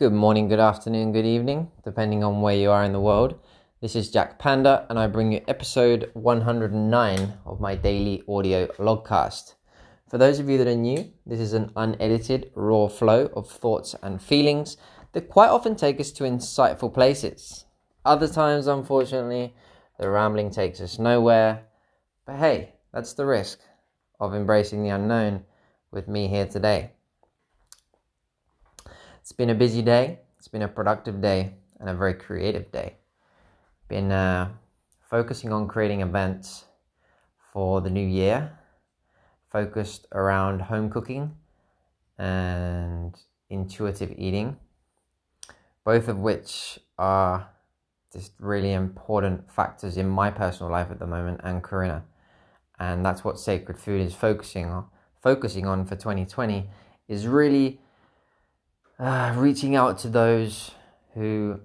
Good morning, good afternoon, good evening, depending on where you are in the world. This is Jack Panda, and I bring you episode 109 of my daily audio logcast. For those of you that are new, this is an unedited, raw flow of thoughts and feelings that quite often take us to insightful places. Other times, unfortunately, the rambling takes us nowhere. But hey, that's the risk of embracing the unknown with me here today. It's been a busy day, it's been a productive day, and a very creative day. Been uh, focusing on creating events for the new year, focused around home cooking and intuitive eating, both of which are just really important factors in my personal life at the moment and Karina. And that's what Sacred Food is focusing on. Focusing on for 2020 is really uh, reaching out to those who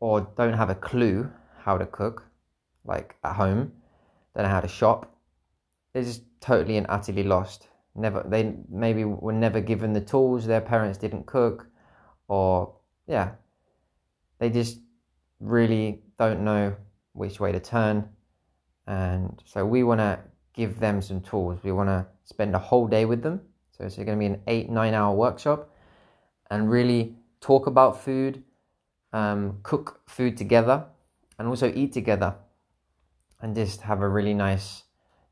or don't have a clue how to cook, like at home, don't know how to shop. They're just totally and utterly lost. Never, they maybe were never given the tools. Their parents didn't cook, or yeah, they just really don't know which way to turn. And so we want to give them some tools. We want to spend a whole day with them. So it's going to be an eight, nine hour workshop and really talk about food, um, cook food together, and also eat together. And just have a really nice,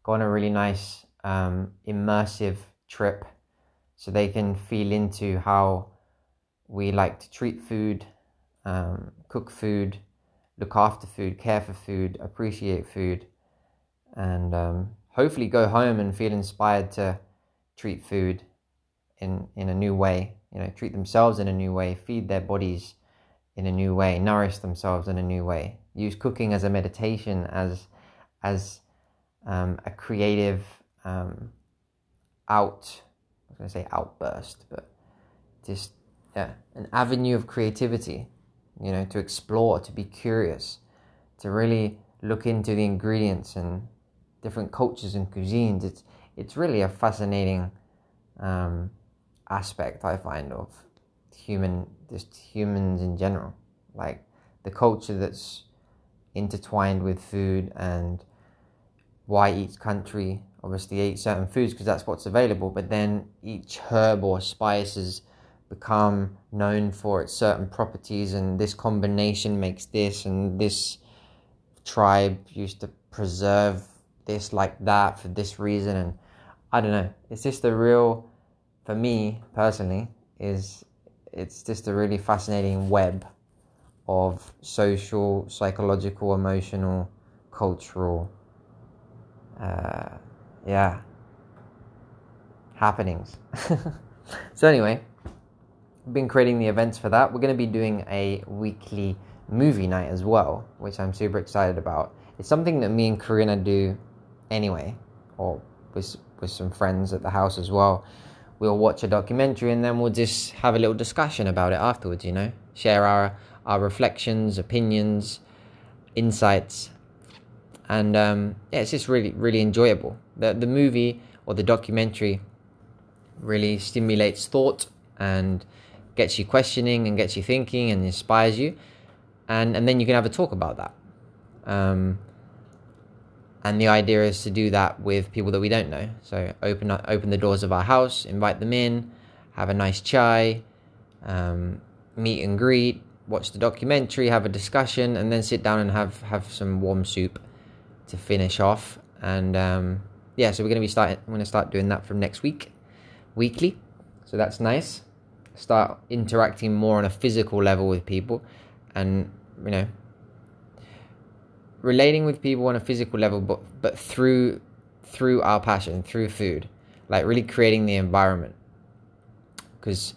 go on a really nice um, immersive trip so they can feel into how we like to treat food um, cook food, look after food, care for food, appreciate food, and um, hopefully go home and feel inspired to treat food in, in a new way. You know, treat themselves in a new way, feed their bodies in a new way, nourish themselves in a new way. Use cooking as a meditation, as as um, a creative um, out. I was going to say outburst, but just yeah, an avenue of creativity you know, to explore, to be curious, to really look into the ingredients and different cultures and cuisines. It's it's really a fascinating um, aspect I find of human, just humans in general, like the culture that's intertwined with food and why each country obviously eats certain foods because that's what's available, but then each herb or spices become known for its certain properties and this combination makes this and this tribe used to preserve this like that for this reason and I don't know. It's just a real for me personally is it's just a really fascinating web of social, psychological, emotional, cultural uh, yeah happenings. so anyway, been creating the events for that. We're going to be doing a weekly movie night as well, which I'm super excited about. It's something that me and Karina do anyway, or with with some friends at the house as well. We'll watch a documentary and then we'll just have a little discussion about it afterwards. You know, share our our reflections, opinions, insights, and um, yeah, it's just really really enjoyable. The the movie or the documentary really stimulates thought and gets you questioning and gets you thinking and inspires you, and and then you can have a talk about that. Um, and the idea is to do that with people that we don't know. So open open the doors of our house, invite them in, have a nice chai, um, meet and greet, watch the documentary, have a discussion, and then sit down and have have some warm soup to finish off. And um, yeah, so we're going to be starting. I'm going to start doing that from next week, weekly. So that's nice start interacting more on a physical level with people and you know relating with people on a physical level but but through through our passion through food like really creating the environment. Because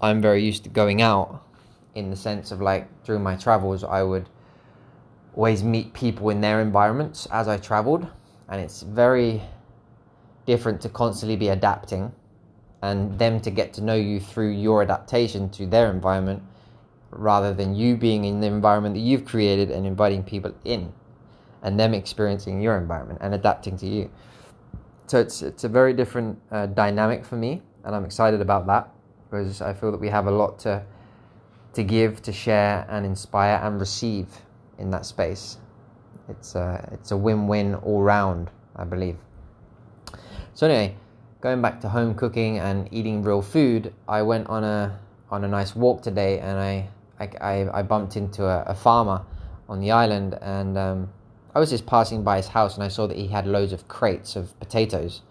i'm very used to going out in the sense of like during my travels i would always meet people in their environments as i traveled and it's very different to constantly be adapting and them to get to know you through your adaptation to their environment rather than you being in the environment that you've created and inviting people in and them experiencing your environment and adapting to you. So it's it's a very different uh, dynamic for me, and I'm excited about that. because I feel that we have a lot to to give, to share, and inspire and receive in that space. It's a it's a win-win all round, I believe. So anyway, going back to home cooking and eating real food, I went on a on a nice walk today, and I I, I bumped into a, a, farmer on the island, and um, I was just passing by his house, and I saw that he had loads of crates of potatoes,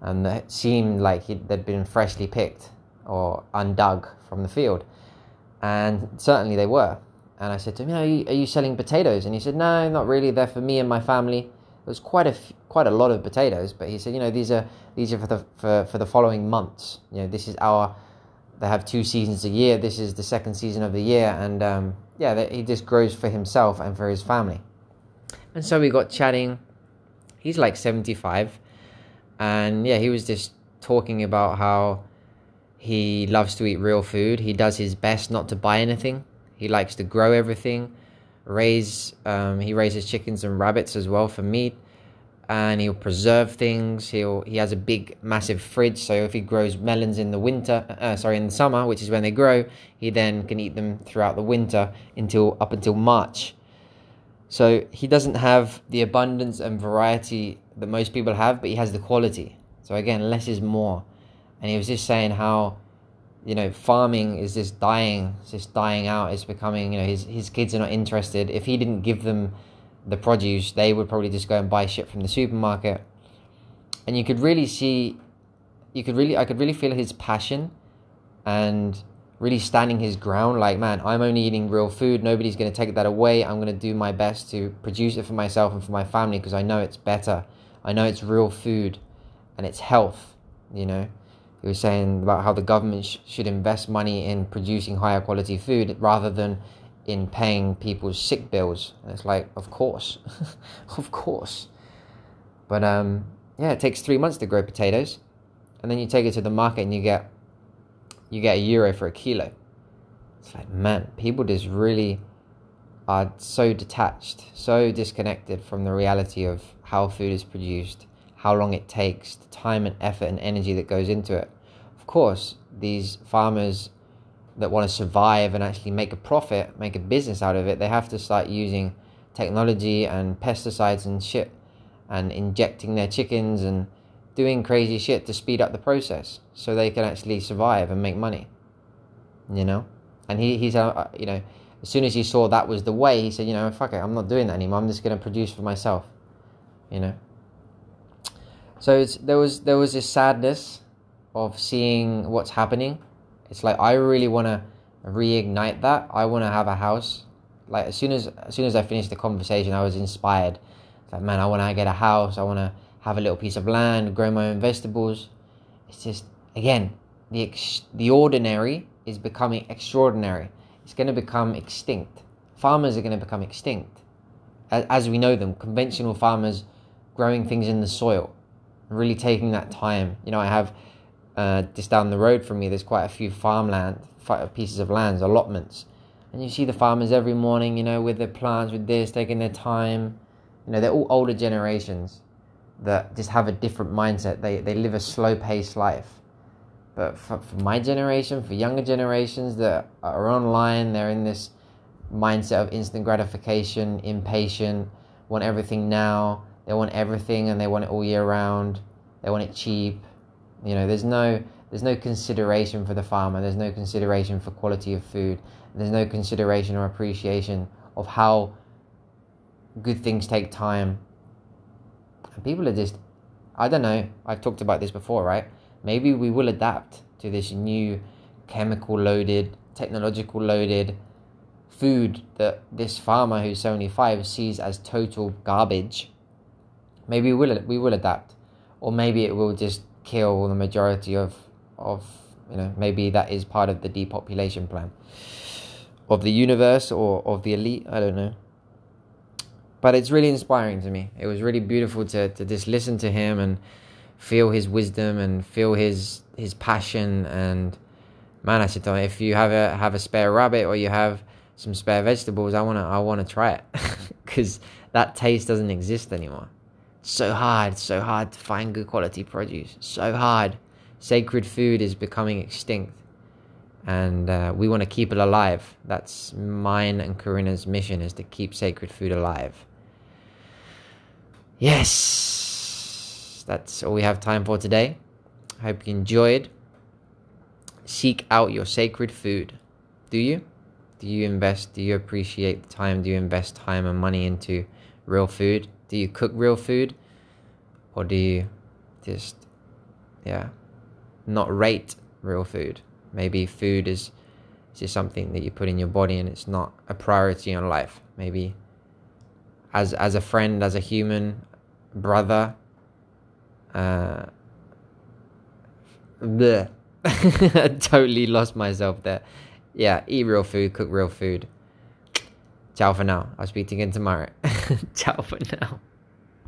and it seemed like they'd been freshly picked or undug from the field, and certainly they were. And I said to him, are you, are you selling potatoes? And he said, No, not really. They're for me and my family. It was quite a quite a lot of potatoes, but he said, you know, these are these are for the for, for the following months. You know, this is our they have two seasons a year. This is the second season of the year, and um, yeah, he just grows for himself and for his family. And so we got chatting. He's like seventy five, and yeah, he was just talking about how he loves to eat real food. He does his best not to buy anything. He likes to grow everything, raise. Um, he raises chickens and rabbits as well for meat and he'll preserve things. He'll he has a big massive fridge, so if he grows melons in the winter, uh, sorry, in the summer, which is when they grow, he then can eat them throughout the winter until up until March. So he doesn't have the abundance and variety that most people have, but he has the quality. So again, less is more. And he was just saying how, you know, farming is just dying, it's just dying out. It's becoming, you know, his his kids are not interested. If he didn't give them the produce, they would probably just go and buy shit from the supermarket. And you could really see, you could really, I could really feel his passion and really standing his ground. Like, man, I'm only eating real food. Nobody's going to take that away. I'm going to do my best to produce it for myself and for my family because I know it's better. I know it's real food and it's health, you know. He was saying about how the government sh- should invest money in producing higher quality food rather than in paying people's sick bills. And it's like, of course, of course. But um, yeah, it takes three months to grow potatoes, and then you take it to the market and you get you get a euro for a kilo. It's like, man, people just really are so detached, so disconnected from the reality of how food is produced, how long it takes, the time and effort and energy that goes into it. Of course, these farmers that want to survive and actually make a profit, make a business out of it, they have to start using technology and pesticides and shit and injecting their chickens and doing crazy shit to speed up the process so they can actually survive and make money. You know? And he, he's, uh, you know, as soon as he saw that was the way, he said, you know, fuck it, I'm not doing that anymore. I'm just going to produce for myself. You know? So there was there was this sadness of seeing what's happening it's like I really want to reignite that. I want to have a house. Like as soon as as soon as I finished the conversation, I was inspired. It's like man, I want to get a house. I want to have a little piece of land, grow my own vegetables. It's just again the ex- the ordinary is becoming extraordinary. It's going to become extinct. Farmers are going to become extinct as, as we know them. Conventional farmers growing things in the soil, really taking that time. You know, I have uh, just down the road from me, there's quite a few farmland pieces of lands, allotments, and you see the farmers every morning, you know, with their plants, with this, taking their time. You know, they're all older generations that just have a different mindset. They they live a slow paced life. But for, for my generation, for younger generations that are online, they're in this mindset of instant gratification, impatient, want everything now. They want everything and they want it all year round. They want it cheap you know, there's no there's no consideration for the farmer. There's no consideration for quality of food. There's no consideration or appreciation of how good things take time. And people are just, I don't know. I've talked about this before, right? Maybe we will adapt to this new chemical loaded, technological loaded food that this farmer who's 75 sees as total garbage. Maybe we will we will adapt, or maybe it will just kill the majority of of you know maybe that is part of the depopulation plan of the universe or of the elite i don't know. But it's really inspiring to me. It was really beautiful to, to just listen to him and feel his wisdom and feel his his passion. And man i said if you have a have a spare rabbit or you have some spare vegetables i want to i want to try it. Because that taste doesn't exist anymore so hard, so hard to find good quality produce. So hard. Sacred food is becoming extinct. and uh, we want to keep it alive. That's mine and Karina's mission is to keep sacred food alive. Yes, that's all we have time for today. Hope you enjoyed. Seek out your sacred food. Do you? Do you invest? Do you appreciate the time? Do you invest time and money into real food? Do you cook real food? Or do you just, yeah, not rate real food? Maybe food is just something that you put in your body and it's not a priority in life. Maybe as as a friend, as a human, brother, uh, bleh. totally lost myself there. Yeah, eat real food, cook real food. Ciao for now. I'll speak to you again tomorrow. Ciao for now.